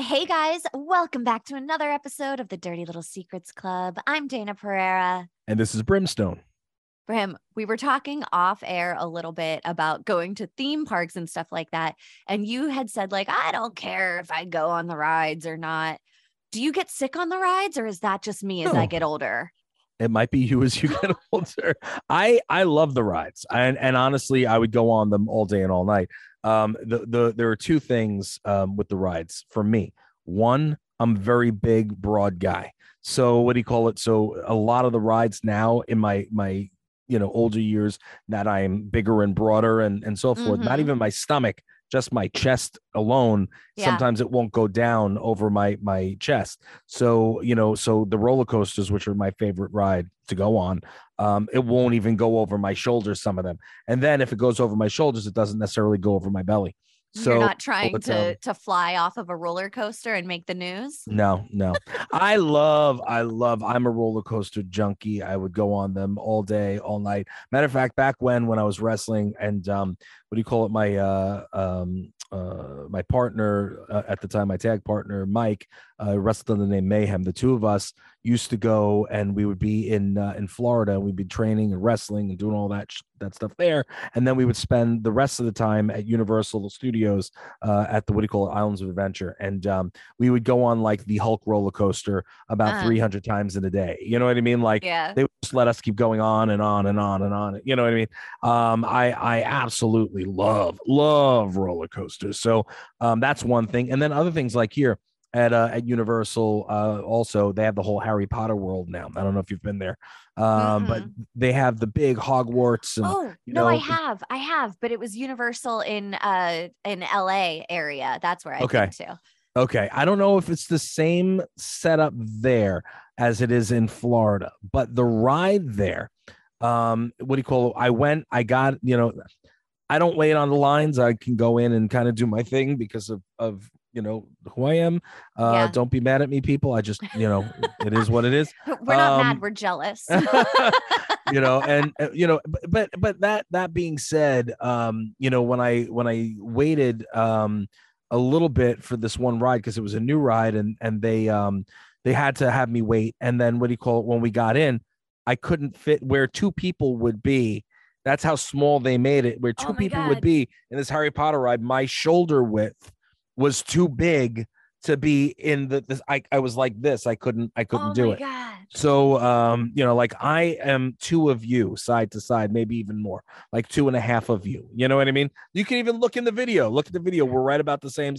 Hey guys, welcome back to another episode of the Dirty Little Secrets Club. I'm Dayna Pereira. And this is Brimstone. Brim, we were talking off air a little bit about going to theme parks and stuff like that. And you had said, like, I don't care if I go on the rides or not. Do you get sick on the rides or is that just me as I get older? It might be you as you get older. I I love the rides, and and honestly, I would go on them all day and all night. Um, the the there are two things um with the rides for me. One, I'm very big, broad guy. So what do you call it? So a lot of the rides now in my my you know older years that I'm bigger and broader and and so forth. Not Mhm. even my stomach, just my chest alone. Yeah. Sometimes it won't go down over my my chest. So you know, so the roller coasters, which are my favorite ride to go on, um, it won't even go over my shoulders. Some of them, and then if it goes over my shoulders, it doesn't necessarily go over my belly. So You're not trying to um, to fly off of a roller coaster and make the news. No, no. I love, I love, I'm a roller coaster junkie. I would go on them all day, all night. Matter of fact, back when when I was wrestling and um, what do you call it? My uh um uh my partner uh, at the time, my tag partner, Mike, uh wrestled under the name Mayhem. The two of us used to go and we would be in uh, in Florida and we'd be training and wrestling and doing all that sh- that stuff there. And then we would spend the rest of the time at Universal Studios uh, at the what do you call it? Islands of Adventure. And um we would go on like the Hulk roller coaster about Uh. 300 times in a day. You know what I mean? Like Yeah. they would just let us keep going on and on and on and on. You know what I mean? Um, I I absolutely love love roller coasters. So um, that's one thing. And then other things like here at uh, at Universal, uh, also they have the whole Harry Potter world now. I don't know if you've been there, um, but they have the big Hogwarts and Oh you no, I have, I have, but it was Universal in uh in LA area. That's where I Okay. went to. Okay. I don't know if it's the same setup there as it is in Florida, but the ride there, um, what do you call it? I went, I got, you know, I don't wait on the lines. I can go in and kind of do my thing because of, of, you know, who I am. Uh, Yeah. don't be mad at me, people. I just, you know, it is what it is. We're not mad, Um, we're jealous. you know and uh, you know but, but but that that being said um you know when i when i waited um a little bit for this one ride because it was a new ride and and they um they had to have me wait and then what do you call it when we got in i couldn't fit where two people would be that's how small they made it where Oh two my people God. would be in this harry potter ride my shoulder width was too big to be in the this i, I was like this i couldn't i couldn't oh do it god. so, um, you know, like I am two of you side to side, maybe even more, like two and a half of you. You know what I mean? You can even look in the video. Look at the video. We're right about the same,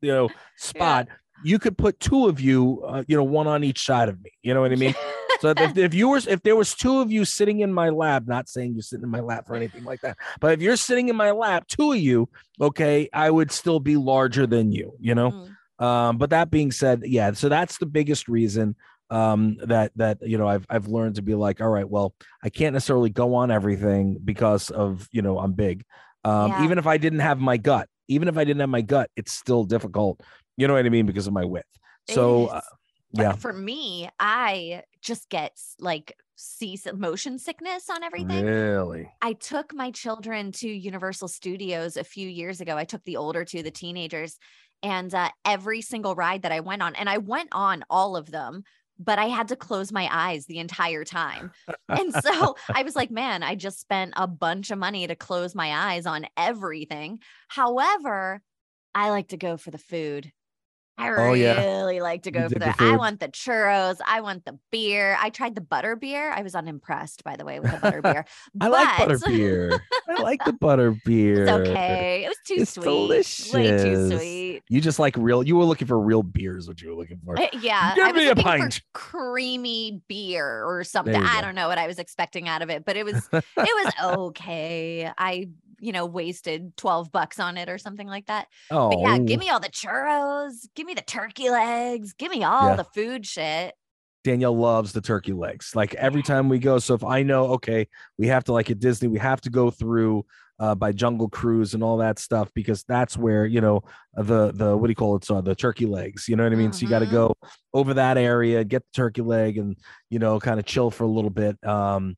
you know, spot. You could put two of you, uh, you know, one on each side of me. You know what I mean? so if, if you were, if there was two of you sitting in my lap, not saying you're sitting in my lap or anything like that, but if you're sitting in my lap, two of you, okay, I would still be larger than you. You know. Mm. Um, but that being said, yeah, so that's the biggest reason um that that you know I've I've learned to be like, all right, well, I can't necessarily go on everything because of you know I'm big. Um, Yeah. even if I didn't have my gut, even if I didn't have my gut, it's still difficult. You know what I mean because of my width. So uh, yeah, for me, I just get like see motion sickness on everything. really. I took my children to Universal Studios a few years ago. I took the older two, the teenagers, and uh, every single ride that I went on, and I went on all of them, but I had to close my eyes the entire time. And so I was like, man, I just spent a bunch of money to close my eyes on everything. However, I like to go for the food. I Oh, yeah. really like to You go for the I want the churros. I want the beer. I tried the butter beer. I was unimpressed, by the way, with the butter beer. I like butter beer. I like the butter beer. It's okay. It was too It's sweet. Way too sweet. You just like real. You were looking for real beers. What you were looking for? Uh, Yeah. Give I was me a pint. creamy beer or something. I don't know what I was expecting out of it, but it was it was okay. I, you know, wasted 12 bucks on it or something like that. oh, But yeah, give me all the churros, give me the turkey legs, give me all Yeah. the food shit. Danielle loves the turkey legs. Like every time we go. So if I know, okay, we have to like at Disney, we have to go through uh, by Jungle Cruise and all that stuff because that's where you know the the what do you call it? So the turkey legs. You know what I mean? Mm-hmm. So you got to go over that area, get the turkey leg, and you know kind of chill for a little bit. Um,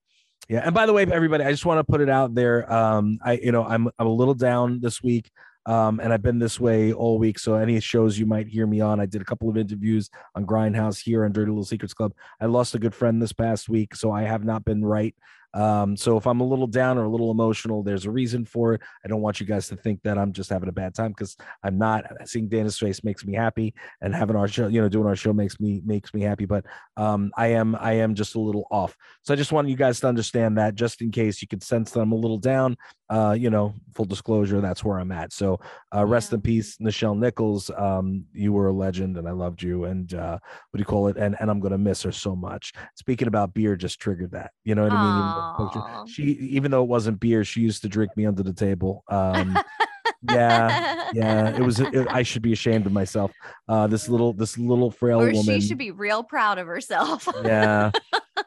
yeah. And by the way, everybody, I just want to put it out there. Um, I you know I'm I'm a little down this week. Um, and I've been this way all week. So any shows you might hear me on, I did a couple of interviews on Grindhouse here on Dirty Little Secrets Club. I lost a good friend this past week, so I have not been right. Um, so if I'm a little down or a little emotional, there's a reason for it. I don't want you guys to think that I'm just having a bad time because I'm not. Seeing Dayna's face makes me happy, and having our show, you know, doing our show makes me makes me happy. But um, I am I am just a little off. So I just want you guys to understand that, just in case you could sense that I'm a little down. Uh, you know, full disclosure, that's where I'm at. So uh, rest yeah. in peace, Nichelle Nichols. Um, you were a legend, and I loved you. And uh, what do you call it? And and I'm gonna miss her so much. Speaking about beer, just triggered that. You know what I mean? She, even though it wasn't beer, she used to drink me under the table. Um, yeah, yeah. It was. It, I should be ashamed of myself. Uh, this little, this little frail or woman. She should be real proud of herself. yeah.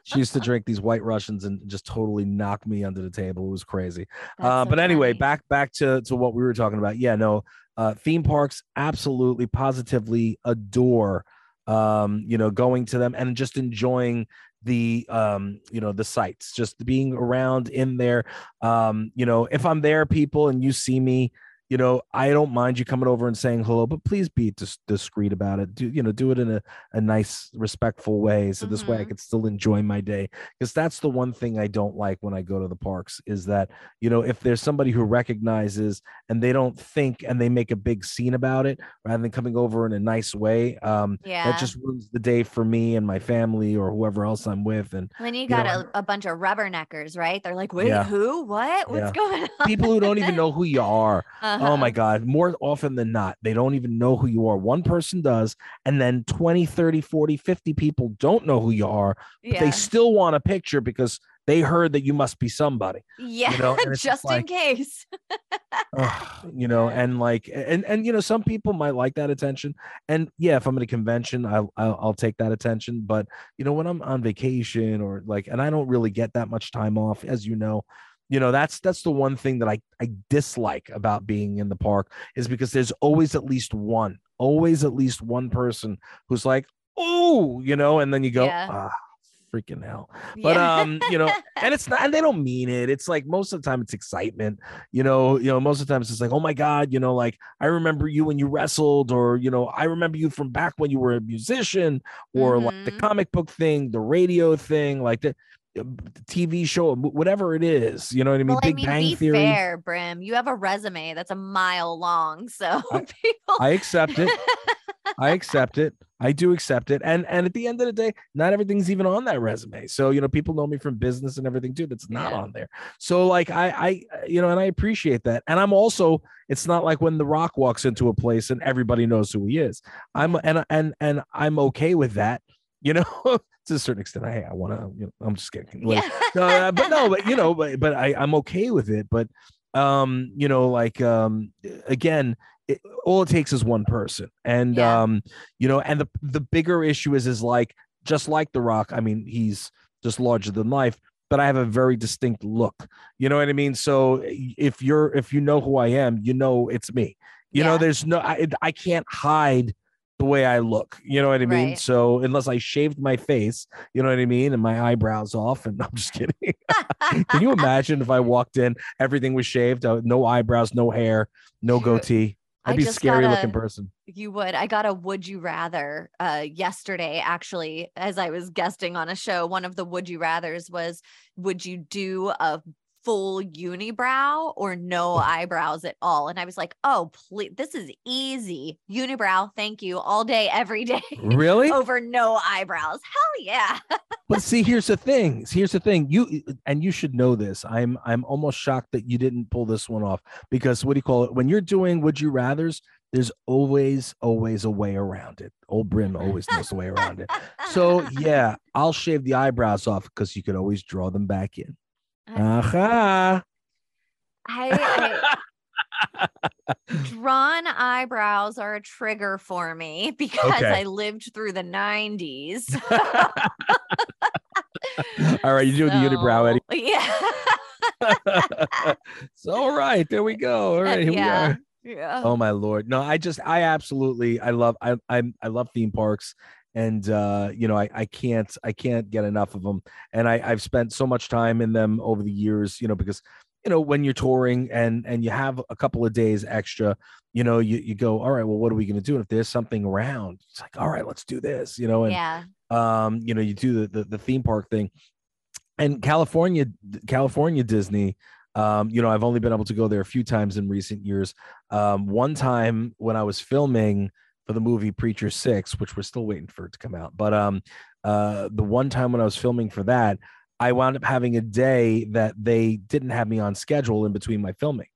She used to drink these white Russians and just totally knock me under the table. It was crazy. Uh, so but anyway, funny. back back to to what we were talking about. Yeah, no. Uh, theme parks absolutely, positively adore um, you know, going to them and just enjoying the um you know the sites just being around in there um you know if i'm there people and you see me you know, I don't mind you coming over and saying hello, but please be dis- discreet about it. Do you know, do it in a, a nice, respectful way. So mm-hmm. this way I mm-hmm. could still enjoy my day. Because that's the one thing I don't like when I go to the parks is that, you know, if there's somebody who recognizes and they don't think and they make a big scene about it rather than coming over in a nice way, um, yeah. that just ruins the day for me and my family or whoever else I'm with. And then you got know, a, a, bunch of rubberneckers, right? They're like, wait, yeah. who? What? What's yeah. going on? People who don't even know who you are. Uh-huh uh-huh. Oh my God. More often than not, they don't even know who you are. One person does, and then 20, 30, 40, 50 people don't know who you are, but yeah. they still want a picture because they heard that you must be somebody. Yeah, you know? just like, in case. you know, and like, and and you know, some people might like that attention. And yeah, if I'm at a convention, I'll, I'll I'll take that attention. But you know, when I'm on vacation or like, and I don't really get that much time off, as you know, you know that's that's the one thing that i i dislike about being in the park is because there's always at least one always at least one person who's like oh you know and then you go yeah. ah freaking hell but yeah. um you know and it's not and they don't mean it it's like most of the time it's excitement you know you know most of the times it's like oh my god you know like i remember you when you wrestled or you know i remember you from back when you were a musician or mm-hmm. like the mm-hmm. comic book thing the radio thing like that Uh, TV show, whatever it is. You know what I mean? Well, Big I mean, Bang be Theory. Fair, Brim. You have a resume that's a mile long, so I, people... I accept it. I accept it. I do accept it. And and at the end of the day, not everything's even on that resume. So you know, people know me from business and everything too. That's not yeah. on there. So like I I you know, and I appreciate that. And I'm also. It's not like when The Rock walks into a place and everybody knows who he is. I'm and and and I'm okay with that. You know, to a certain extent. I I want to. You know, I'm just kidding. Like, yeah. uh, but no, but you know, but but I I'm okay with it. But um, you know, like um, again, it, all it takes is one person, and yeah. um, you know, and the the bigger issue is is like just like The Rock. I mean, he's just larger than life but I have a very distinct look. You know what I mean? So if you're if you know who I am, you know it's me. You yeah. know, there's no I I can't hide the way I look. You know what I mean? Right. So unless I shaved my face, you know what I mean, and my eyebrows off, and I'm just kidding. Can you imagine if I walked in, everything was shaved, uh, no eyebrows, no hair, no goatee? I'd be a scary a, looking person. You would. I got a would you rather uh yesterday actually as I was guesting on a show. One of the would you rathers was would you do a full unibrow or no mm. eyebrows at all. And I was like, oh, please, this is easy. Unibrow, thank you, all day, every day. Really? Over no eyebrows. Hell yeah. but see, here's the thing. Here's the thing. You and you should know this. I'm I'm almost shocked that you didn't pull this one off because what do you call it? When you're doing would you rather's, there's always always a way around it old brim always knows the way around it so yeah i'll shave the eyebrows off because you could always draw them back in Aha. I, I Drawn eyebrows are a trigger for me because Okay. I lived through the 90s. All right, you do the unibrow, Eddie. Yeah. so all right, there we go. All right, here we are. Yeah. Oh my lord. No, I just I absolutely I love I I I love theme parks and uh you know I I can't I can't get enough of them and I I've spent so much time in them over the years, you know, because you know when you're touring and and you have a couple of days extra, you know, you you go, all right, well what are we going to do? And if there's something around, it's like, all right, let's do this, you know, and yeah. um you know you do the, the the theme park thing and california california disney um you know i've only been able to go there a few times in recent years um one time when i was filming for the movie preacher 6 which we're still waiting for it to come out but um uh the one time when i was filming for that i wound up having a day that they didn't have me on schedule in between my filming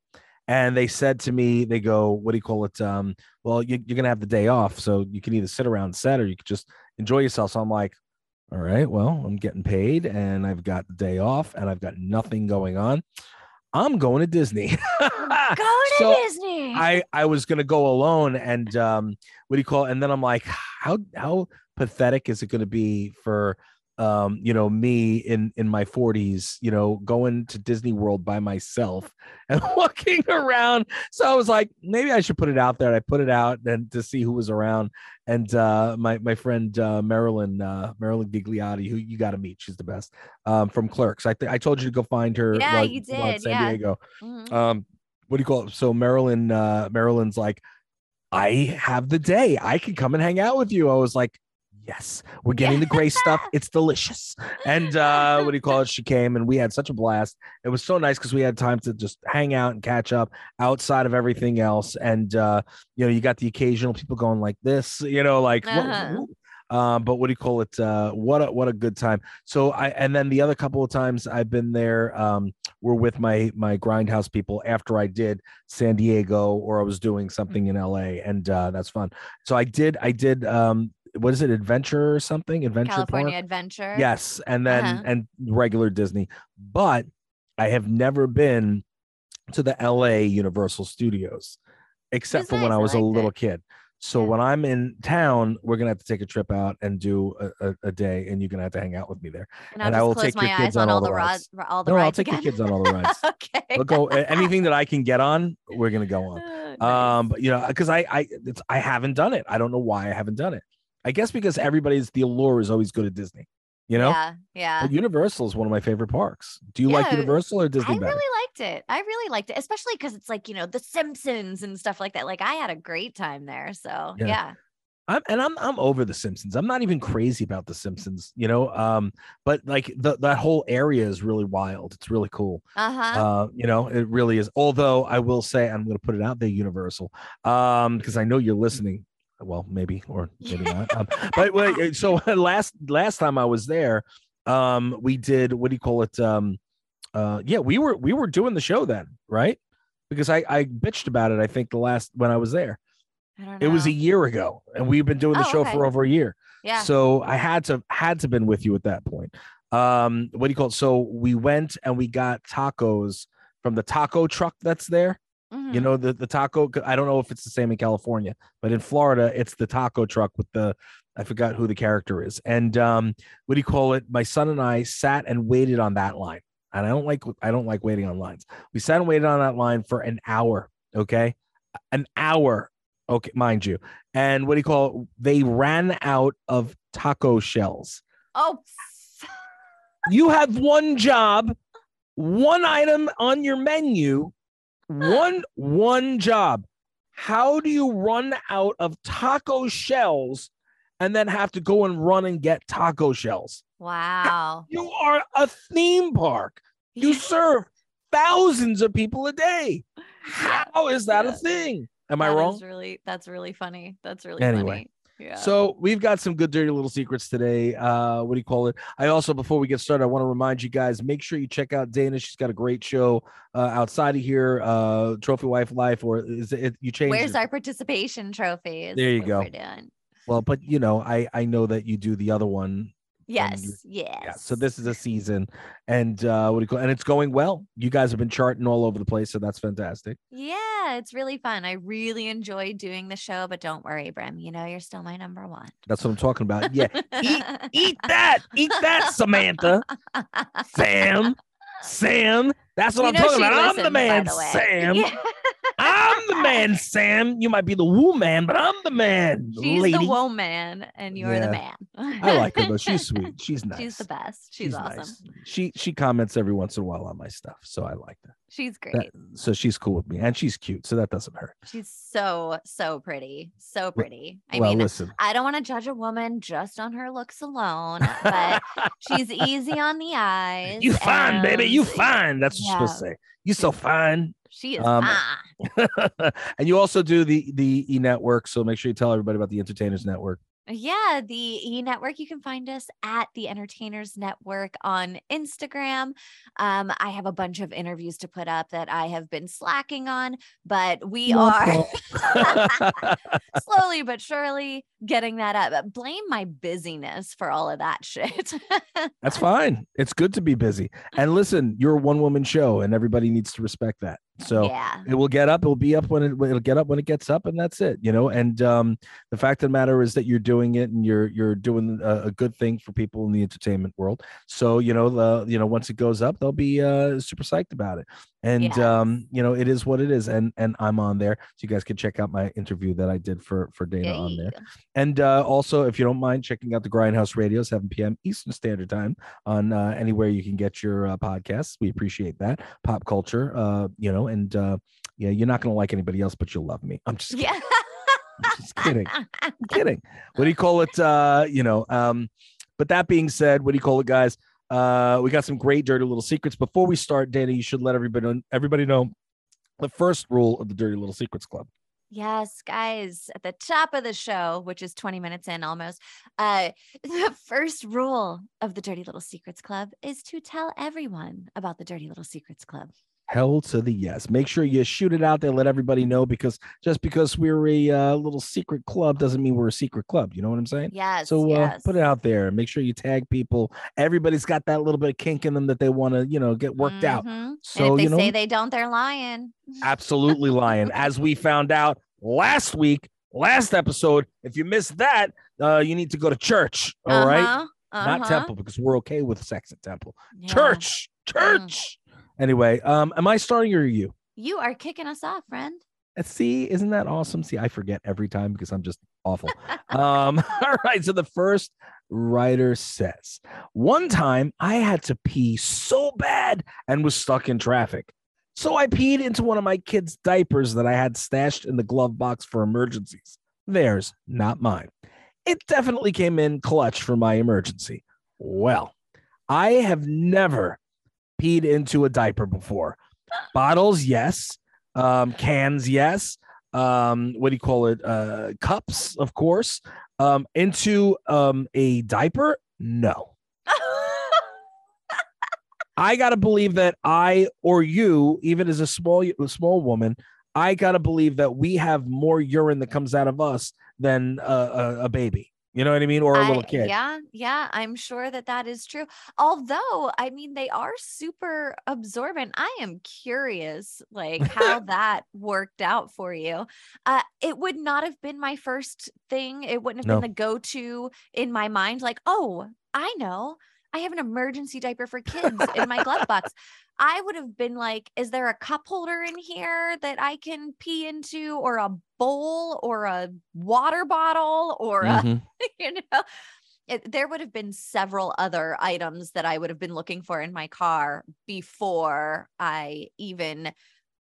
and they said to me they go what do you call it um well you, you're gonna have the day off so you can either sit around set or you could just enjoy yourself. So I'm like, all right, well, I'm getting paid and I've got the day off and I've got nothing going on. I'm going to Disney. Go to So, Disney. I I was gonna go alone and um what do you call it? And then I'm like, how how pathetic is it gonna be for um you know me in in my 40s you know going to disney world by myself and walking around. So i was like maybe i should put it out there. And i put it out and to see who was around. And uh my my friend uh marilyn uh marilyn Ghigliotti who you got to meet she's the best um from clerks. I think i told you to go find her Yeah, while- you did, san yeah. diego. Mhm. um what do you call it? So marilyn uh marilyn's like i have the day. I can come and hang out with you. I was like yes we're getting the gray stuff. It's delicious. And uh what do you call it? She came and we had such a blast. It was so nice because we had time to just hang out and catch up outside of everything else. And uh you know you got the occasional people going like this you know like Uh-huh. Um, but what do you call it? Uh, what a what a good time. So I and then the other couple of times I've been there um, were with my my grindhouse people after I did San Diego or I was doing something in LA, and uh, that's fun. So I did I did um, what is it, Adventure or something? Adventure California Park? Adventure. Yes, and then Uh-huh. and regular Disney, but I have never been to the LA Universal Studios except for when I I was a liked it. little kid. So when I'm in town, we're gonna have to take a trip out and do a, a, a day, and you're gonna have to hang out with me there. And I'll and I will take your kids on on all the rides. rides. All the No, I'll rides take your kids on all the rides. okay. We'll go anything that I can get on. We're gonna go on. Uh, Um, but you know, because I I it's, I haven't done it. I don't know why I haven't done it. I guess because everybody's the allure is always good at Disney. You know, yeah, yeah. but Universal is one of my favorite parks. Do you like Universal or Disney I better? really liked it. I really liked it, especially because it's like you know the Simpsons and stuff like that. Like I had a great time there. So Yeah. yeah, I'm and I'm I'm over the Simpsons. I'm not even crazy about the Simpsons, you know. Um, but like the that whole area is really wild. It's really cool. uh huh. Uh, you know, it really is. Although I will say I'm gonna put it out there, Universal. Um, because I know you're listening. Well, maybe or maybe not. Um, but wait, so last last time I was there, um, we did what do you call it? Um, uh, yeah, we were we were doing the show then, right? Because I I bitched about it. I think the last when I was there. I don't know. It was a year ago, and we've been doing the Oh, show okay. for over a year. yeah. So I had to had to been with you at that point. Um, what do you call it? So we went and we got tacos from the taco truck that's there. You Mhm. know the the taco. I don't know if it's the same in California, but in Florida, it's the taco truck with the I forgot who the character is. And um, what do you call it? My son and I sat and waited on that line. And I don't like I don't like waiting on lines. We sat and waited on that line for an hour. Okay, an hour. Okay, mind you. And what do you call it? They ran out of taco shells. Oh, You have one job, one item on your menu, one one job. How do you run out of taco shells and then have to go and run and get taco shells? wow. You are a theme park. You serve thousands of people a day. How is that a thing? Am I wrong? really that's really funny. That's really Anyway, funny. Yeah. So we've got some good dirty little secrets today. Uh, what do you call it? I also, before we get started, I want to remind you guys: make sure you check out Dayna. She's got a great show uh, outside of here, uh, Trophy Wife Life, or is it you changed? Where's it? our participation trophy? is There you go. well, but you know, I I know that you do the other one Yes. Yes. Yeah. So this is a season, and uh, what do you call? And it's going well. You guys have been charting all over the place, so that's fantastic. Yeah, it's really fun. I really enjoy doing the show, but don't worry, Brim. You know, you're still my number one. That's what I'm talking about. Yeah. eat, eat that, eat that, Samantha, Sam, Sam. That's what You I'm talking about. I'm the man, the. Sam. Yeah. I'm the man, Sam. You might be the woo man, but I'm the man, She's lady. the woman, and you're the man. I like her though. She's sweet. She's nice. She's the best. She's, awesome. nice. She she comments every once in a while on my stuff, so I like that. She's great. That- So she's cool with me, and she's cute, so that doesn't hurt. She's so so pretty, so pretty. I well, mean, listen. I don't want to judge a woman just on her looks alone, but she's easy on the eyes. you fine, baby. You fine. That's what you're supposed to say. You so fine. She is Um, fine. and you also do the the e network, so make sure you tell everybody about the Entertainers Network. Yeah, the E Network. You can find us at the Entertainers Network on Instagram. Um, I have a bunch of interviews to put up that I have been slacking on, but we are slowly but surely getting that up. But Blame my busyness for all of that shit. That's fine. It's good to be busy. And listen, you're a one woman show, and everybody needs to respect that. So yeah, it will get up. It will be up when it it'll get up when it gets up, and that's it. You know. And um, the fact of the matter is that you're doing it, and you're you're doing a, a good thing for people in the entertainment world. So you know the you know once it goes up, they'll be uh, super psyched about it. And Yes. um, you know it is what it is. And and I'm on there, so you guys can check out my interview that I did for for Dayna on there. And uh, also, if you don't mind checking out the Grindhouse Radio, 7 p.m. Eastern Standard Time on uh, anywhere you can get your uh, podcasts. We appreciate that. Pop culture, uh, you know, and uh, yeah, you're not going to like anybody else, but you'll love me. I'm just, Yeah. just kidding. I'm kidding. What do you call it? Uh, you know, um, but that being said, what do you call it, guys? Uh, we got some great dirty little secrets. Before we start, Danny, you should let everybody everybody know the first rule of the Dirty Little Secrets Club. Yes, guys, at the top of the show, which is 20 minutes in almost, uh, the first rule of the Dirty Little Secrets Club is to tell everyone about the Dirty Little Secrets Club. Hell to the yes. Make sure you shoot it out there. Let everybody know because just because we're a uh, little secret club doesn't mean we're a secret club. You know what I'm saying? Yes. So uh, yes. put it out there. Make sure you tag people. Everybody's got that little bit of kink in them that they want to, you know, get worked out. Mhm. So and if they you know, say they don't, they're lying. absolutely lying. As we found out last week, last episode. If you missed that, uh, you need to go to church. All right, Uh-huh, not uh-huh. temple because we're okay with sex at temple. Yeah. Church, church. Anyway, um, am I starting or are you? You are kicking us off, friend. Uh, See, isn't that awesome? See, I forget every time because I'm just awful. um, all right. So the first writer says, one time I had to pee so bad and was stuck in traffic. So I peed into one of my kids' diapers that I had stashed in the glove box for emergencies. Theirs, not mine. It definitely came in clutch for my emergency. Well, I have never peed into a diaper before. Bottles, yes. Um, cans, yes. Um, what do you call it? Uh, cups, of course. Um, into um a diaper, no. I gotta believe that I or you, even as a small a small woman, I gotta believe that we have more urine that comes out of us than a, a, a baby. You know what I mean, or a little kid. Yeah, yeah, I'm sure that that is true. Although, I mean, they are super absorbent. I am curious, like how that worked out for you. Uh, it would not have been my first thing. It wouldn't have No. been the go-to in my mind. Like, oh, I know, I have an emergency diaper for kids in my glove box. I would have been like, is there a cup holder in here that I can pee into, or a bowl, or a water bottle, or a Mhm. you know it, there would have been several other items that i would have been looking for in my car before i even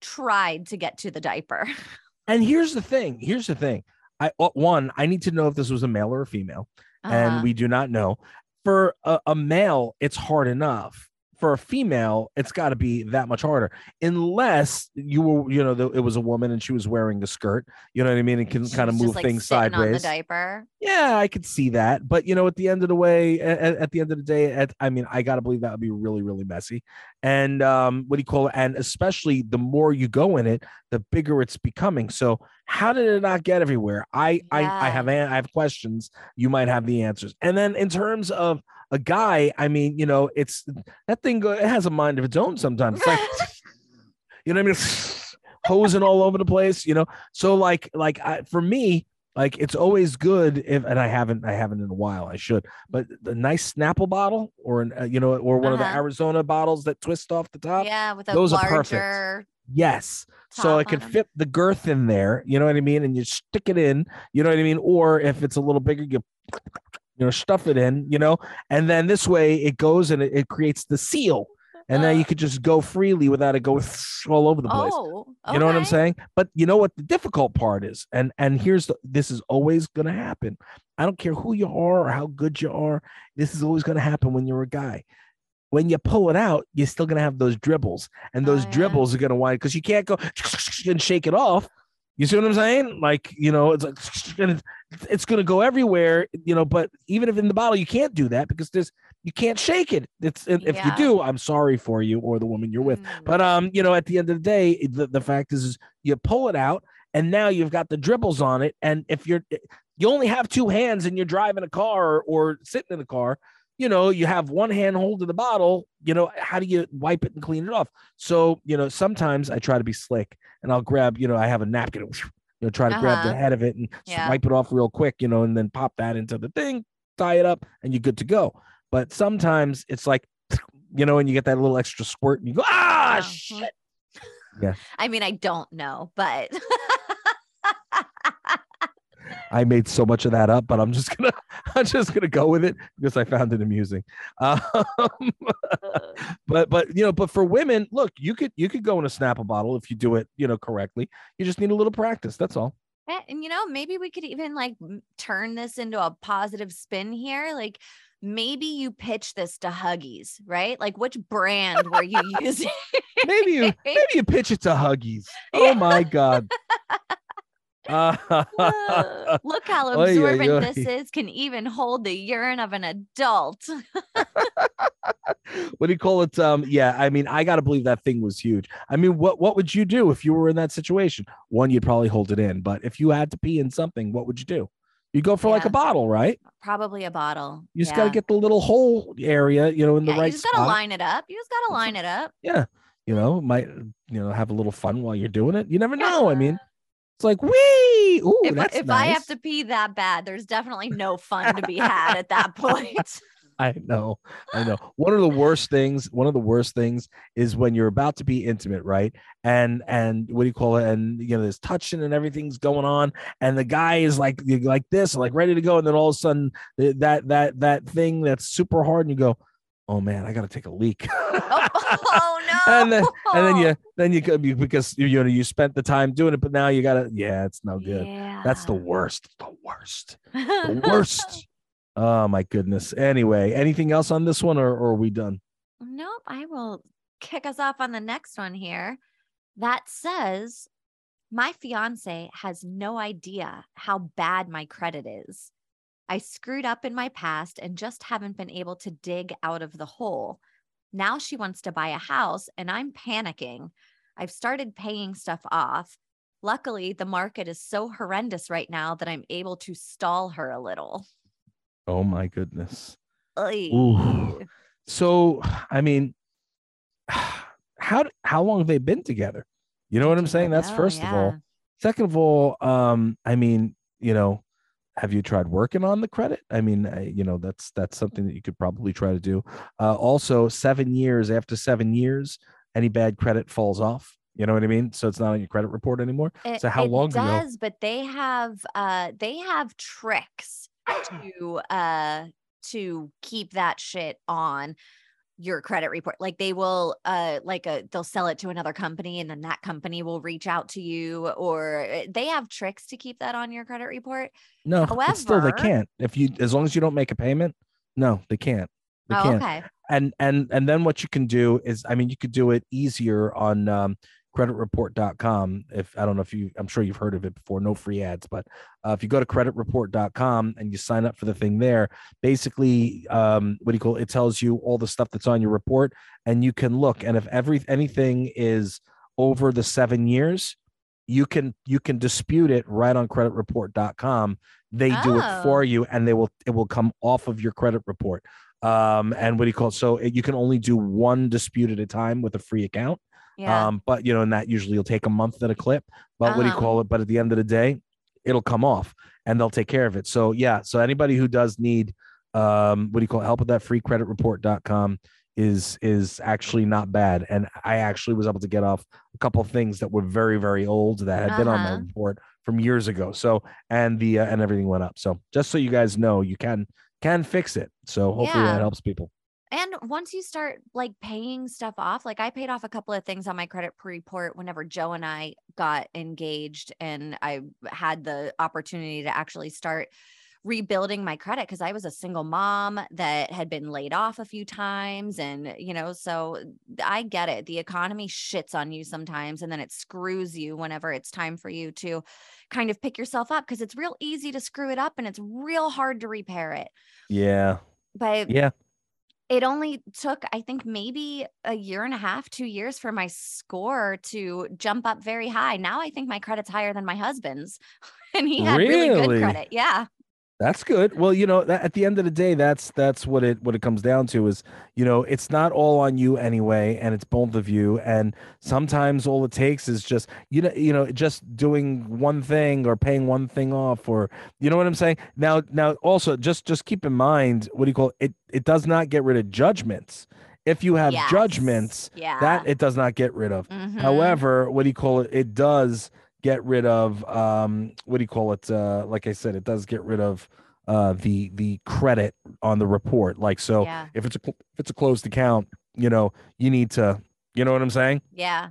tried to get to the diaper And here's the thing. Here's the thing. I one, I need to know if this was a male or a female. Uh-huh. and we do not know. For a, a male, it's hard enough. For a female, it's got to be that much harder, unless you were, you know, the, it was a woman and she was wearing a skirt. You know what I mean? And can kind of move like, things sitting on the sideways. diaper Yeah, I could see that. But you know, at the end of the way, at, at the end of the day, at, I mean, I gotta believe that would be really, really messy. And um, what do you call it? And especially the more you go in it, the bigger it's becoming. So how did it not get everywhere? I I, I have I have questions. You might have the answers. And then in terms of a guy, I mean, you know, it's that thing. It has a mind of its own sometimes. It's like, you know what I mean? Hosing all over the place, you know. So like, like I, for me, like it's always good if, and I haven't, I haven't in a while. I should, but the nice Snapple bottle, or an, uh, you know, or one of the Uh-huh. Arizona bottles that twist off the top. yeah, with a those are perfect. Yes. So it can fit the girth in there, you know what I mean? And you stick it in, you know what I mean? Or if it's a little bigger, you you know, stuff it in, you know, and then this way it goes and it, it creates the seal. And then you could just go freely without it going all over the place. Oh, You know what I'm saying? But you know what the difficult part is, and and here's the this is always gonna happen. I don't care who you are or how good you are. This is always gonna happen when you're a guy. When you pull it out, you're still gonna have those dribbles, and Oh, those yeah. dribbles are gonna wind because you can't go and shake it off. You see what I'm saying? Like you know, it's like it's- it's gonna go everywhere. You know, but even if in the bottle, you can't do that because there's you can't shake it. It's if you do, I'm sorry for you or the woman you're with. Mm. But um, you know, at the end of the day, the, the fact is, is you pull it out and now you've got the dribbles on it. And if you're you only have two hands and you're driving a car or, or sitting in a car, you know, you have one hand holding the bottle, you know, how do you wipe it and clean it off? So, you know, sometimes I try to be slick and I'll grab, you know, I have a napkin, you know, try to grab the Uh-huh. head of it and Yeah. wipe it off real quick, you know, and then pop that into the thing, tie it up, and you're good to go. But sometimes it's like, you know, and you get that little extra squirt and you go, ah, Yeah. shit. I mean, I don't know, but I made so much of that up, but I'm just gonna I'm just gonna go with it because I found it amusing. Um, but but you know, but for women, look, you could you could go in a Snapple bottle if you do it, you know, correctly. You just need a little practice. That's all. And you know, maybe we could even like turn this into a positive spin here. Like maybe you pitch this to Huggies, right? Like which brand were you using? Maybe you maybe you pitch it to Huggies. Oh my god. Uh, Look how Oy, oy, absorbent oy. this is. Can even hold the urine of an adult. what do you call it? Um, yeah, I mean, I gotta believe that thing was huge. I mean, what what would you do if you were in that situation? One, you'd probably hold it in, but if you had to pee in something, what would you do? You go for like a bottle, right? Probably a bottle. You just yeah. gotta get the little hole area, you know, in the yeah, right you just gotta line it up. You just gotta line it up. Yeah, you know, might you know have a little fun while you're doing it. You never know. I mean, it's like wee. Ooh, if if nice. I have to pee that bad, there's definitely no fun to be had at that point. I know, I know. One of the worst things, one of the worst things is when you're about to be intimate, right? And and what do you call it? And you know, there's touching and everything's going on, and the guy is like like this, like ready to go, and then all of a sudden eh, that that that thing that's super hard, and you go, oh man, I gotta take a leak. oh, no. and then and then you then you because you know you spent the time doing it, but now you gotta yeah, it's no good. Yeah. That's the worst. The worst. The worst. oh my goodness. Anyway, anything else on this one, or, or are we done? Nope. I will kick us off on the next one here. That says, My fiance has no idea how bad my credit is. I screwed up in my past and just haven't been able to dig out of the hole. Now she wants to buy a house and I'm panicking. I've started paying stuff off. Luckily, the market is so horrendous right now that I'm able to stall her a little. Oh my goodness. Ooh. So, I mean, how how long have they been together? You know what I'm saying? That's Oh, first of all. Second of all, um, I mean, you know, have you tried working on the credit? I mean, I, you know, that's that's something that you could probably try to do. Uh, also, seven years after seven years, any bad credit falls off. You know what I mean? So it's not on your credit report anymore. It, So how it long ago? does, but they have uh they have tricks to uh to keep that shit on your credit report. Like they will uh like a they'll sell it to another company and then that company will reach out to you or uh, they have tricks to keep that on your credit report. No, but still they can't. If you as long as you don't make a payment, no, they can't. They oh, can't. okay. and and and then what you can do is i mean you could do it easier on um, creditreport.com if i don't know if you i'm sure you've heard of it before no free ads but uh, if you go to creditreport.com and you sign up for the thing there basically um, what do you call it? it tells you all the stuff that's on your report and you can look and if every anything is over the seven years you can you can dispute it right on creditreport.com they do it Oh. for you and they will it will come off of your credit report Um, and what do you call it? So it, you can only do one dispute at a time with a free account. Yeah. Um, but you know, and that usually will take a month at a clip. But what do you Uh-huh. call it? But at the end of the day, it'll come off and they'll take care of it. So yeah, so anybody who does need um what do you call it? help with that free credit report.com is is actually not bad. And I actually was able to get off a couple of things that were very, very old that had been on my Uh-huh. report from years ago. So and the uh, and everything went up. So just so you guys know, you can can fix it. So hopefully Yeah. that helps people. And once you start like paying stuff off, like I paid off a couple of things on my credit report whenever Joe and I got engaged and I had the opportunity to actually start rebuilding my credit because I was a single mom that had been laid off a few times. And, you know, so uh, I get it. The economy shits on you sometimes and then it screws you whenever it's time for you to kind of pick yourself up because it's real easy to screw it up and it's real hard to repair it. Yeah. But Yeah. It only took i think maybe a year and a half two years for my score to jump up very high. Now i think my credit's higher than my husband's and he had really, Really? good credit. Yeah That's good. Well, you know, that, at the end of the day, that's that's what it what it comes down to is, you know, it's not all on you anyway, and it's both of you. And sometimes all it takes is just you know, you know, just doing one thing or paying one thing off, or you know what I'm saying. Now, now, also just just keep in mind what do you call it? It, it does not get rid of judgments. If you have Yes. judgments, yeah that it does not get rid of. Mhm. However, what do you call it? It does get rid of um what do you call it? Uh like I said, it does get rid of uh the the credit on the report. Like so yeah if it's a if it's a closed account, you know, you need to you know what I'm saying? yeah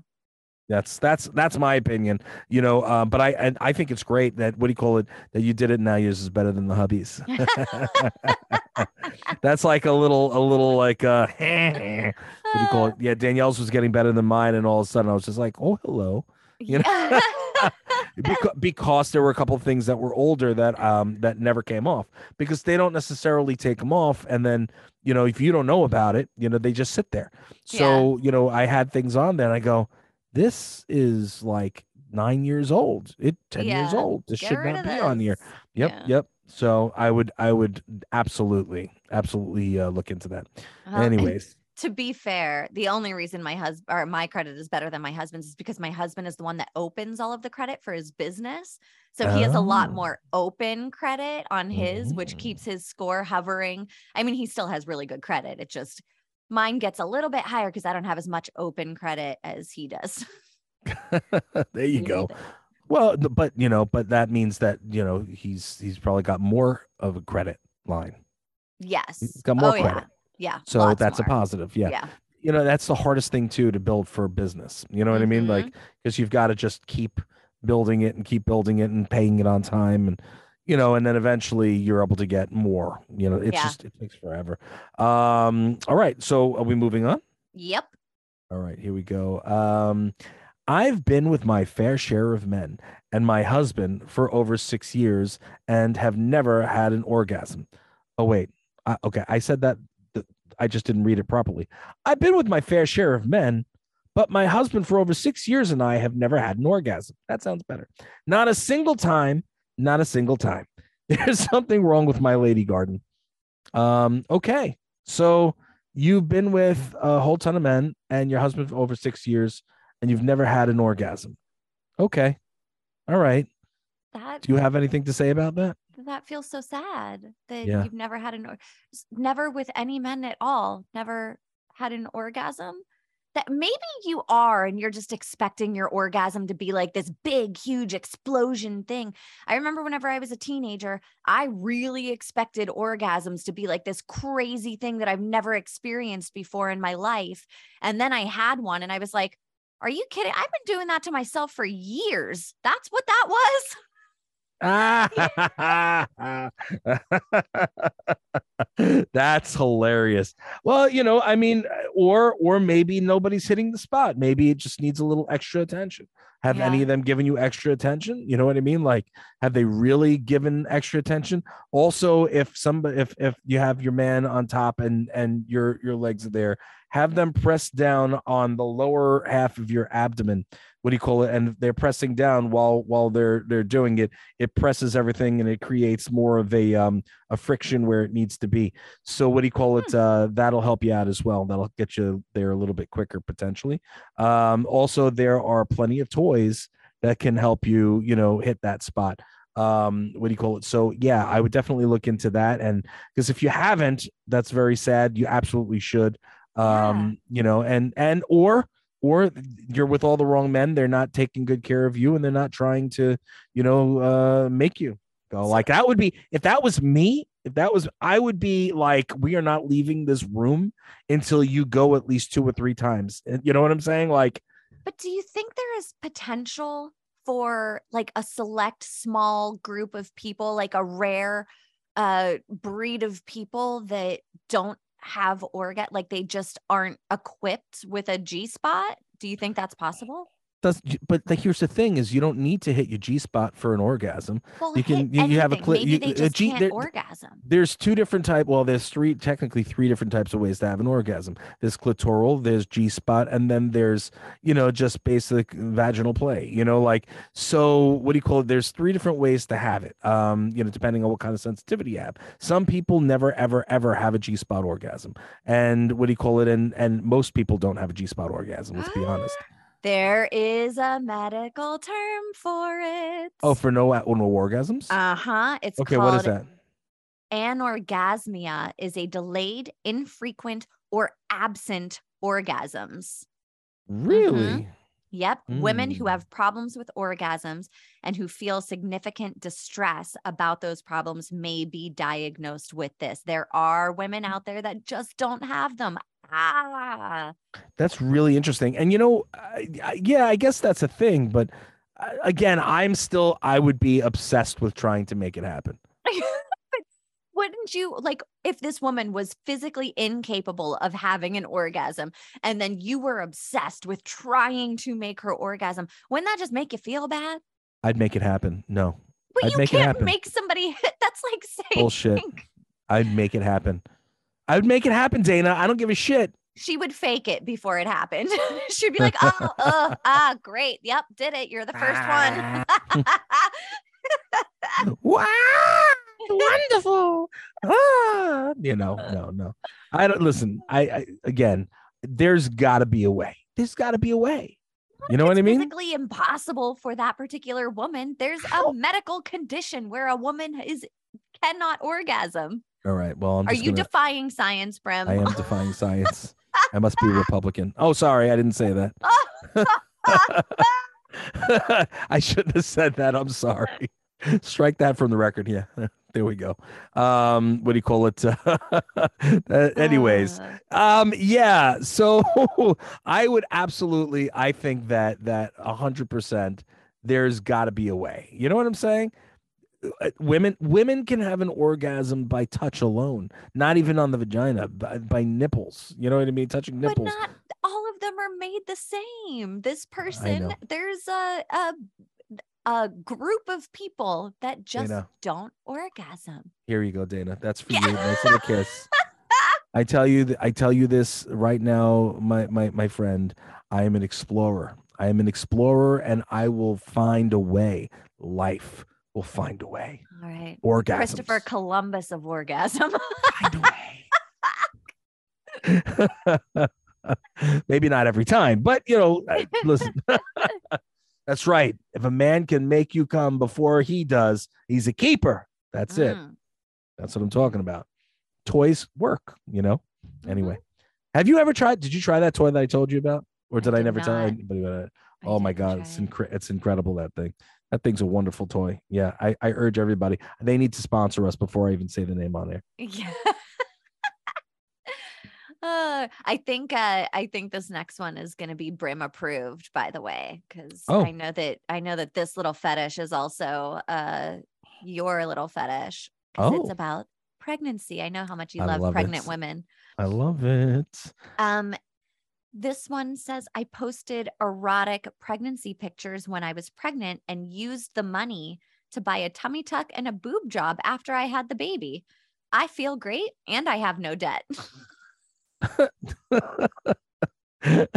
That's that's that's my opinion. You know, uh, but I and I think it's great that what do you call it that you did it now yours is better than the hubbies. that's like a little a little like uh what do you call it? Yeah, Danielle's was getting better than mine, and all of a sudden I was just like, oh hello. You know? because, because there were a couple of things that were older that um that never came off because they don't necessarily take them off and then you know if you don't know about it you know they just sit there. So you know i had things on there and i go this is like nine years old. It 10 years old. This Get should not be on here. yep Yeah. yep. So i would i would absolutely absolutely uh, look into that. And anyways to be fair, the only reason my husband or my credit is better than my husband's is because my husband is the one that opens all of the credit for his business. So he has a lot Oh. more open credit on his, which Mm. keeps his score hovering. I mean, he still has really good credit. It just mine gets a little bit higher because I don't have as much open credit as he does. there you go Well, but you know, but that means that you know he's he's probably got more of a credit line, Yes. He's got more oh, credit. Yeah. Yeah. so that's a positive. Yeah. Yeah. you know that's the hardest thing too to build for a business. You know what I mean? Mhm. Like because you've got to just keep building it and keep building it and paying it on time and you know and then eventually you're able to get more you know it's Yeah. just it takes forever um all right so are we moving on Yep. all right, here we go. Um, I've been with my fair share of men and my husband for over six years and have never had an orgasm. Oh, wait. I, okay. I said that. I just didn't read it properly. I've been with my fair share of men, but my husband for over six years and I have never had an orgasm. That sounds better. Not a single time. Not a single time. There's something wrong with my lady garden. Um, okay. So you've been with a whole ton of men and your husband for over six years and you've never had an orgasm. Okay. All right. That Do you have anything to say about that? That feels so sad that Yeah. you've never had an or- never with any men at all never had an orgasm? That maybe you are and you're just expecting your orgasm to be like this big huge explosion thing. I remember whenever i was a teenager i really expected orgasms to be like this crazy thing that i've never experienced before in my life. And then i had one and i was like are you kidding? I've been doing that to myself for years. That's what that was That's hilarious. Well, you know, I mean, or or maybe nobody's hitting the spot. Maybe it just needs a little extra attention. Have any of them given you extra attention? You know what I mean? Like, have they really given extra attention? Also, if somebody, if if you have your man on top and and your your legs are there, have them press down on the lower half of your abdomen what do you call it? And they're pressing down while while they're they're doing it. It presses everything and it creates more of a um a friction where it needs to be. So what do you call it? Uh that'll help you out as well. That'll get you there a little bit quicker potentially. Um also there are plenty of toys that can help you you know hit that spot. Um what do you call it? So yeah i would definitely look into that. And because if you haven't that's very sad. You absolutely should. Um you know and and or or you're with all the wrong men they're not taking good care of you and they're not trying to you know uh make you. Go like that would be if that was me if that was i would be like we are not leaving this room until you go at least two or three times. You know what i'm saying? Like But do you think there is potential for like a select small group of people, like a rare uh breed of people that don't have orgasm, like they just aren't equipped with a G spot? Do you think that's possible? Does but like here's the thing is you don't need to hit your g spot for an orgasm. Well, You can- you- you have a anything. cli- Maybe you- they just G- can't there- orgasm. there's two different type well there's three technically three different types of ways to have an orgasm. There's clitoral there's g spot and then there's you know just basic vaginal play you know like so what do you call it? There's three different ways to have it um you know depending on what kind of sensitivity you have. Some people never ever ever have a g spot orgasm and what do you call it? And and most people don't have a g spot orgasm let's be honest There is a medical term for it. oh for no no orgasms uh huh. It's okay what is that anorgasmia. Is a delayed, infrequent, or absent orgasms. really Yep. Women who Mm. have problems with orgasms and who feel significant distress about those problems may be diagnosed with this. There are women out there that just don't have them. Ah. That's really interesting. And you know, I, I- yeah, I guess that's a thing. But uh, again, I'm still, I would be obsessed with trying to make it happen. Wouldn't you like if this woman was physically incapable of having an orgasm and then you were obsessed with trying to make her orgasm? Wouldn't that just make you feel bad? I'd make it happen. No, But I'd you make it can't happen. make somebody that's like saying Bullshit. I'd make it happen. I'd make it happen, Dayna. I don't give a shit. she would fake it before it happened. She'd be like, "Oh, uh, ah, great, yep, did it. You're the first one." Wow, wonderful. Ah, you know, no, no. I don't listen. I, I again, there's got to be a way. There's got to be a way. You know what I It's mean? Physically impossible for that particular woman. There's a medical condition where a woman is cannot orgasm. All right. Well, I'm Are you gonna, defying science, Brim? I am defying science. I must be a Republican. Oh, sorry, I didn't say that. I shouldn't have said that. I'm sorry. Strike that from the record. Yeah, there we go. Um, what do you call it? Uh, anyways, Uh, um, yeah. So I would absolutely. I think that that a hundred percent. There's got to be a way. You know what I'm saying? Uh, Women women can have an orgasm by touch alone, not even on the vagina, by, by nipples. You know what I mean? Touching nipples but not all of them are made the same. This person, there's a, a a group of people that just Dayna. don't orgasm. Here you go, Dayna. That's for you. Nice little kiss. I tell you, th- I tell you this right now, my my my friend. I am an explorer. I am an explorer, and I will find a way. Life will find a way. All right. Orgasms. Christopher Columbus of orgasm. find a way. Maybe not every time, but you know, listen. That's right. If a man can make you come before he does, he's a keeper. That's it. Mm, That's what I'm talking about. Toys work, you know. mhm. Anyway, have you ever tried? Did you try that toy that I told you about, or I did I, did never tell anybody about it? I Oh my god, it's try. incre- it's incredible that thing. That thing's a wonderful toy. Yeah, I, I urge everybody. They need to sponsor us before I even say the name on there. Yeah. Uh, I think uh, I think this next one is going to be Brim approved, by the way, because Oh. I know that I know that this little fetish is also uh, your little fetish. 'cause it's Oh. about pregnancy. I know how much you love, love pregnant it. women. I love it. Um, this one says I posted erotic pregnancy pictures when I was pregnant and used the money to buy a tummy tuck and a boob job after I had the baby. I feel great and I have no debt. I,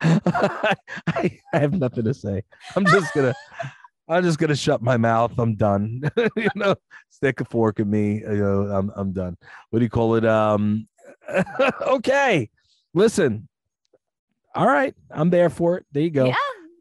I have nothing to say. I'm just gonna I'm just gonna shut my mouth. I'm done. you know, stick a fork in me. You know, I'm I'm done. What do you call it? Um okay. Listen. All right, I'm there for it. There you go. Yeah.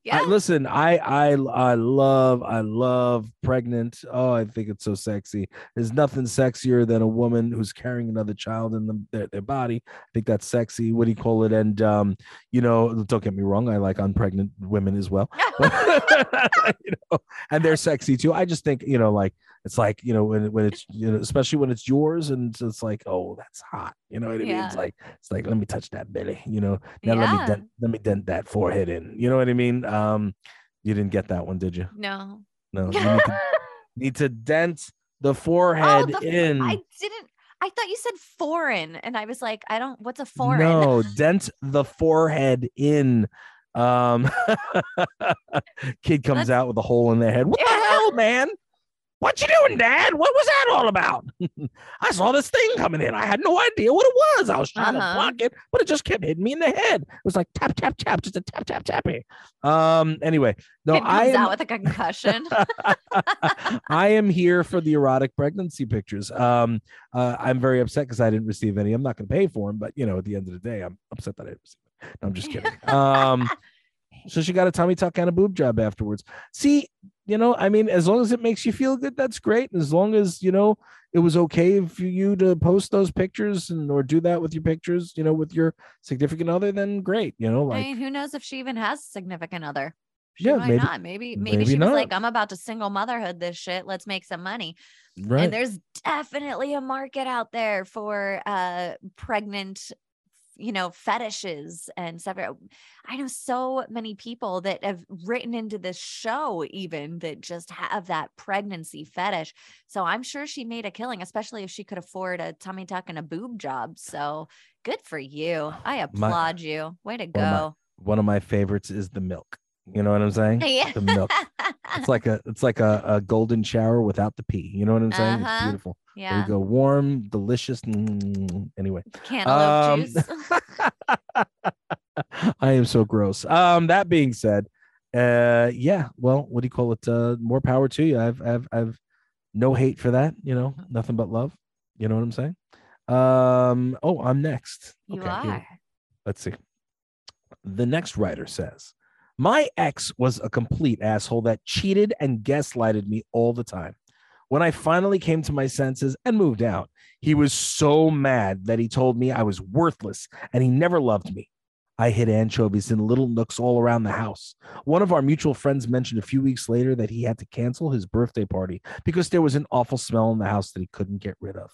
Yeah. I, listen, I I I love I love pregnant. Oh, I think it's so sexy. There's nothing sexier than a woman who's carrying another child in the, their, their body. I think that's sexy. What do you call it? And um, you know, don't get me wrong, I like unpregnant women as well. you know, and they're sexy too. I just think, you know, like it's like, you know, when when it's you know, especially when it's yours and it's like, oh, that's hot. You know what I mean? It's like it's like let me touch that belly, you know. Now let me dent, let me dent that forehead in. You know what I mean? Um, you didn't get that one, did you? no. No. You need to, need to dent the Oh, forehead the in. I didn't. I thought you said foreign, and I was like, I don't. What's a foreign? No, dent the forehead in. Um, kid comes That's- out with a hole in their head. What the hell, man? What you doing, Dad? What was that all about? I saw this thing coming in. I had no idea what it was. I was trying to Uh-huh. block it, but it just kept hitting me in the head. It was like tap, tap, tap, just a tap, tap, tapping. Um. Anyway, no, I am, out with a concussion. I am here for the erotic pregnancy pictures. Um, uh, I'm very upset because I didn't receive any. I'm not going to pay for them, but you know, at the end of the day, I'm upset that I didn't receive it. No, I'm just kidding. Um, so she got a tummy tuck and a boob job afterwards. See, you know, I mean, as long as it makes you feel good, that's great. And as long as you know it was okay for you to post those pictures and or do that with your pictures, you know, with your significant other, then great. You know, I like mean, who knows if she even has a significant other? She Yeah, might maybe- not. Maybe, maybe, maybe she not. was like, I'm about to single motherhood this shit. Let's make some money. right. And there's definitely a market out there for uh pregnant, you know, fetishes and stuff. Uh, I know so many people that have written into this show, even that just have that pregnancy fetish. So I'm sure she made a killing, especially if she could afford a tummy tuck and a boob job. So good for you. I applaud you. Way to One of my- go. One of my favorites is the milk. You know what I'm saying? Yeah. The milk. It's like a it's like a, a golden shower without the pee. You know what I'm saying? It's Uh-huh. beautiful. There yeah. you go. Warm, delicious. Mm, anyway. Cantaloupe Um, juice. I am so gross. Um, that being said, uh, yeah. Well, what do you call it? Uh, more power to you. I've, I've, I've no hate for that. You know, nothing but love. You know what I'm saying? Um. Oh, I'm next. You Okay, here are. Let's see. The next writer says, My ex was a complete asshole that cheated and gaslighted me all the time. When I finally came to my senses and moved out, he was so mad that he told me I was worthless and he never loved me. I hid anchovies in little nooks all around the house. One of our mutual friends mentioned a few weeks later that he had to cancel his birthday party because there was an awful smell in the house that he couldn't get rid of.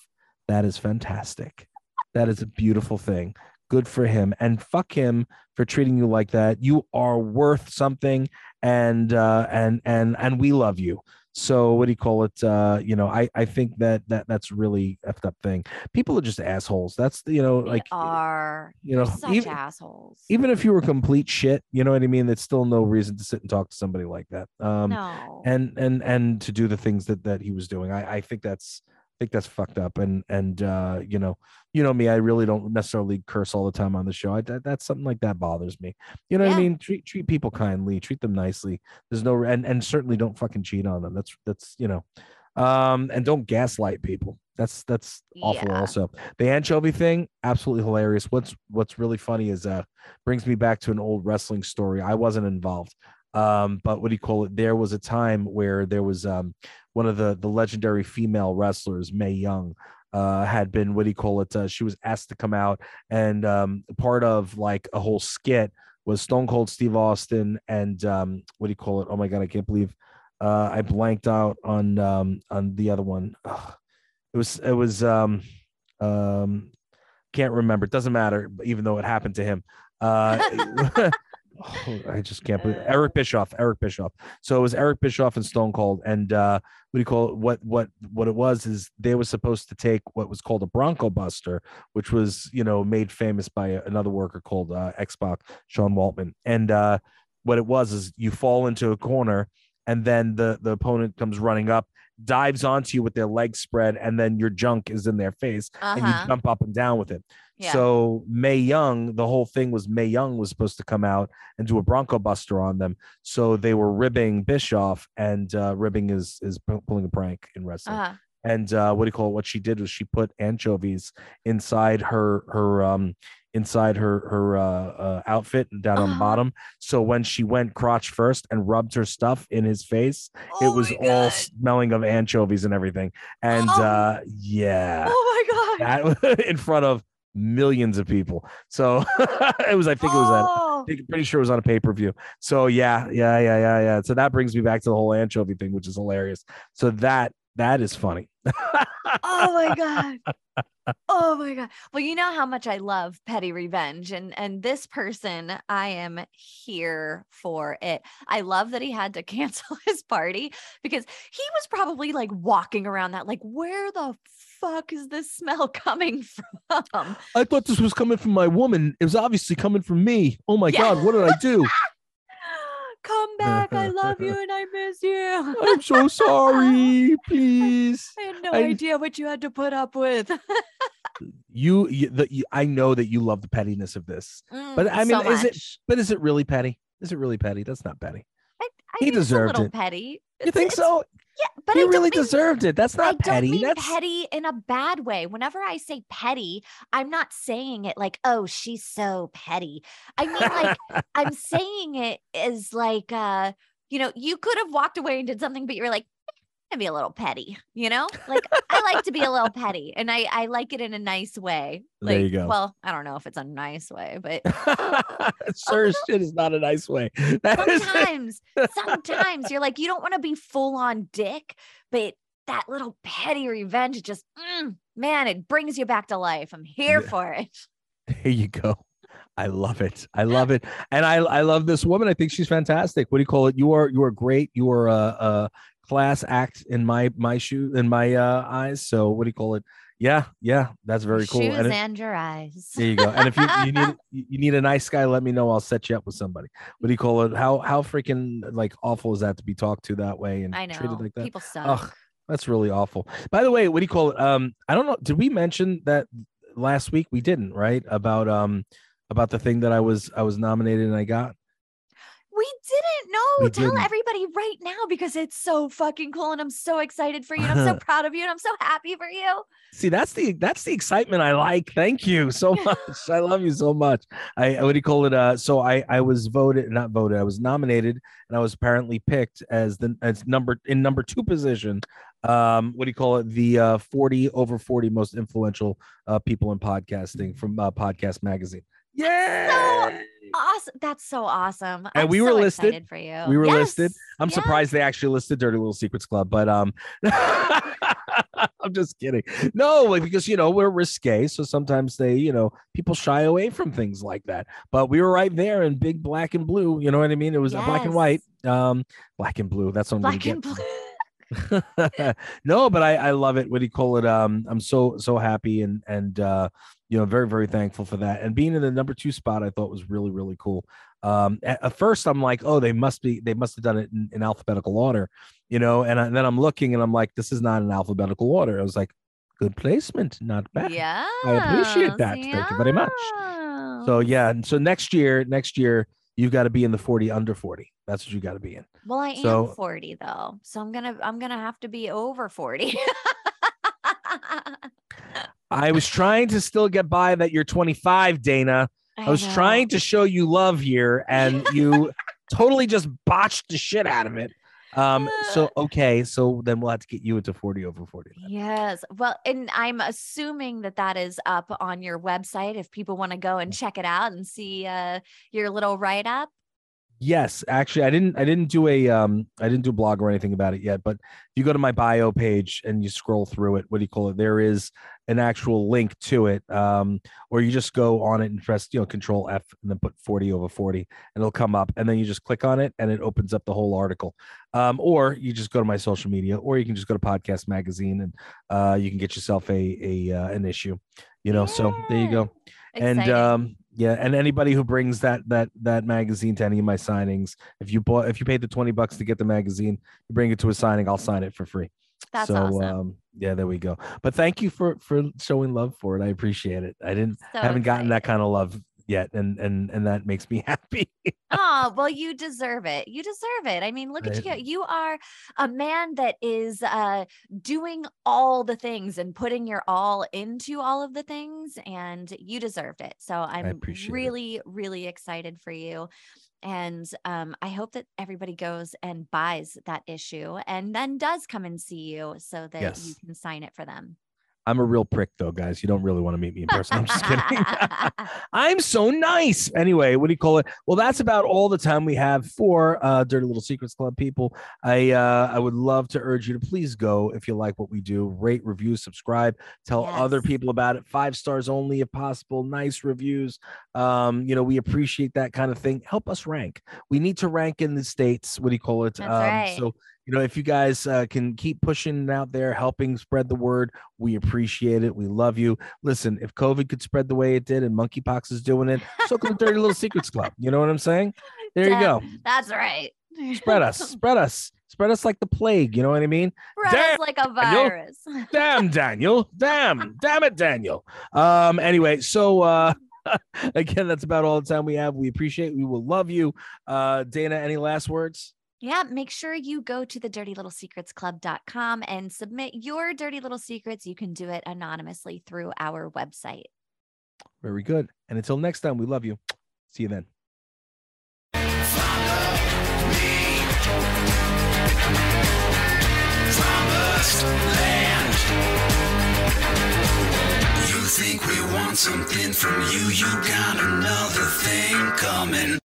That is fantastic. That is a beautiful thing. Good for him. And fuck him for treating you like that. You are worth something and uh and and and we love you. So what do you call it? Uh, you know, I I think that that that's really effed up thing. People are just assholes. That's you know, They like are you know, such even, assholes. even if you were complete shit, you know what I mean? There's still no reason to sit and talk to somebody like that. Um no. and and and to do the things that that he was doing. I I think that's think that's fucked up. And and uh, you know, you know me, I really don't necessarily curse all the time on the show. I, that, that's something like that bothers me. You know what I mean? Treat treat people kindly, treat them nicely. There's no and and certainly don't fucking cheat on them. That's that's you know, um, and don't gaslight people. That's that's awful. Yeah. Also, the anchovy thing, absolutely hilarious. What's what's really funny is uh brings me back to an old wrestling story. I wasn't involved um but what do you call it? There was a time where there was um one of the the legendary female wrestlers Mae Young uh had been what do you call it uh, she was asked to come out and um part of like a whole skit was stone cold steve austin and um what do you call it? Oh my god i can't believe uh i blanked out on um on the other one. Ugh. it was it was um um can't remember. It doesn't matter even though it happened to him. Uh Oh, I just can't believe Eric Bischoff. Eric Bischoff. So it was Eric Bischoff and Stone Cold. And uh, what do you call it? What what what it was is they were supposed to take what was called a Bronco Buster, which was you know made famous by another worker called uh, X Pac, Sean Waltman. And uh, what it was is you fall into a corner, and then the the opponent comes running up, dives onto you with their legs spread, and then your junk is in their face, and you Uh-huh. jump up and down with it. Yeah. So Mae Young, the whole thing was Mae Young was supposed to come out and do a Bronco Buster on them. So they were ribbing Bischoff, and uh, ribbing is is pulling a prank in wrestling. Uh-huh. And uh, what do you call it? What she did was she put anchovies inside her her um inside her her uh, uh outfit down on the Uh-huh. bottom. So when she went crotch first and rubbed her stuff in his face, it Oh was all smelling of anchovies and everything. And Oh. uh yeah, Oh my god. that in front of millions of people. So it was, I think it was at, Oh. I think, pretty sure it was on a pay per view. So yeah, yeah, yeah, yeah, yeah. So that brings me back to the whole anchovy thing, which is hilarious. So that that is funny. oh my god oh my god well you know how much i love petty revenge and and this person i am here for it i love that he had to cancel his party because he was probably like walking around that like where the fuck is this smell coming from I thought this was coming from my woman. It was obviously coming from me. Oh my Yeah. god, what did I do? Back i love you and i miss you I'm so sorry. Please. i had no I- idea what you had to put up with You, you, the, you I know that you love the pettiness of this, But, Mm, I mean, so is it- but is it really petty? Is it really petty? That's not petty. I, I he think it's deserved a little it. petty You It's- think it's- so? Yeah but he I really mean- deserved it. That's not I not don't petty. mean That's petty in a bad way. Whenever I say petty, I'm not saying it like, oh, she's so petty. I mean, like, I'm saying it as like, uh, you know, you could have walked away and did something, but you're like, "Eh, be a little petty, you know? Like, I like to be a little petty and I, I like it in a nice way. Like, There you go. Well, I don't know if it's a nice way, but Sir, no. shit is not a nice way. That sometimes, sometimes you're like, you don't want to be full on dick, but that little petty revenge just, mm, man, it brings you back to life. I'm here Yeah. for it. There you go. I love it. I love it. And I I love this woman. I think she's fantastic. What do you call it? You are you are great. You are a, a class act in my my shoe in my uh eyes. So what do you call it? Yeah, yeah, that's very cool. Shoes And it- and your eyes. there you go. And if you, you need you need a nice guy, let me know. I'll set you up with somebody. What do you call it? How how freaking like awful is that to be talked to that way and I know. treated like that? People suck. Ugh, that's really awful. By the way, what do you call it? Um, I don't know. Did we mention that last week? We didn't, right? About um, about the thing that I was I was nominated and I got. We Tell didn't. everybody right now because it's so fucking cool and I'm so excited for you. And I'm so proud of you and I'm so happy for you. See, that's the that's the excitement I like. Thank you so much. I love you so much. I what do you call it? Uh, so I I was voted, not voted. I was nominated, and I was apparently picked as the as number in number two position. Um, what do you call it? The uh, forty over forty most influential uh, people in podcasting from uh, Podcast Magazine. Yeah. So Awesome. That's so awesome. And I'm we were so listed. for you. We were listed. I'm yes. surprised they actually listed Dirty Little Secrets Club, but um, I'm just kidding. No, because you know we're risque, so sometimes they, you know, people shy away from things like that. But we were right there in big black and blue. You know what I mean? It was uh, black and white. Um, black and blue. That's what I'm Black and get. blue. no, but I, I love it. What do you call it? Um, I'm so so happy and and uh, you know, very very thankful for that. And being in the number two spot, I thought was really really cool. Um, at, at first, I'm like, oh, they must be they must have done it in, in alphabetical order, you know. And, I, and then I'm looking and I'm like, this is not in alphabetical order. I was like, good placement, not bad. Yeah. I appreciate that. Thank you very much. So yeah, and so next year, next year you've got to be in the 40 under 40. That's what you got to be in. Well, I So- am 40 though. So I'm gonna I'm gonna have to be over 40. I was trying to still get by that you're 25, Dayna. I was know. trying to show you love here, and you totally just botched the shit out of it. Um, so okay, so then we'll have to get you into 40 over 40. then. Yes. Well, and I'm assuming that that is up on your website if people want to go and check it out and see uh, your little write up. Yes, actually, I didn't. I didn't do a. Um, I didn't do a blog or anything about it yet. But if you go to my bio page and you scroll through it, what do you call it? There is an actual link to it. Um, or you just go on it and press, you know, Control F and then put forty over forty, and it'll come up. And then you just click on it, and it opens up the whole article. Um, or you just go to my social media, or you can just go to Podcast Magazine, and uh, you can get yourself a a uh, an issue. You know, so there you go and um yeah and anybody who brings that that that magazine to any of my signings if you bought if you paid the 20 bucks to get the magazine you bring it to a signing i'll sign it for free That's so awesome. um yeah, there we go. But thank you for for showing love for it. I appreciate it. I didn't So haven't gotten that kind of love yet and and and that makes me happy. Oh, well, you deserve it. You deserve it. I mean, look at you. You are a man that is uh, doing all the things and putting your all into all of the things, and you deserved it. So I'm appreciate it. really, really excited for you. And um, I hope that everybody goes and buys that issue and then does come and see you so that you can sign it for them. I'm a real prick though, guys. You don't really want to meet me in person. I'm just kidding. I'm so nice. Anyway, what do you call it? Well, that's about all the time we have for uh, Dirty Little Secrets Club people. I uh, I would love to urge you to please go if you like what we do. Rate, review, subscribe, tell other people about it. Five stars only if possible. Nice reviews. Um, you know, we appreciate that kind of thing. Help us rank. We need to rank in the states. What do you call it? Um, right. So you know, if you guys uh, can keep pushing it out there, helping spread the word, we appreciate it. We love you. Listen, if COVID could spread the way it did and monkeypox is doing it, so can the Dirty Little Secrets Club. You know what I'm saying? There you go. That's right. Spread us, spread us, spread us like the plague. You know what I mean? Spread us Damn, like a Daniel. virus. Damn, Daniel. Damn, damn it, Daniel. Um, anyway, so uh again, that's about all the time we have. We appreciate we will love you. Uh Dayna, any last words? Yeah, make sure you go to the dirtylittlesecretsclub.com and submit your dirty little secrets. You can do it anonymously through our website. Very good. And until next time, we love you. See you then. promised land. You think we want something from you, you got another thing coming.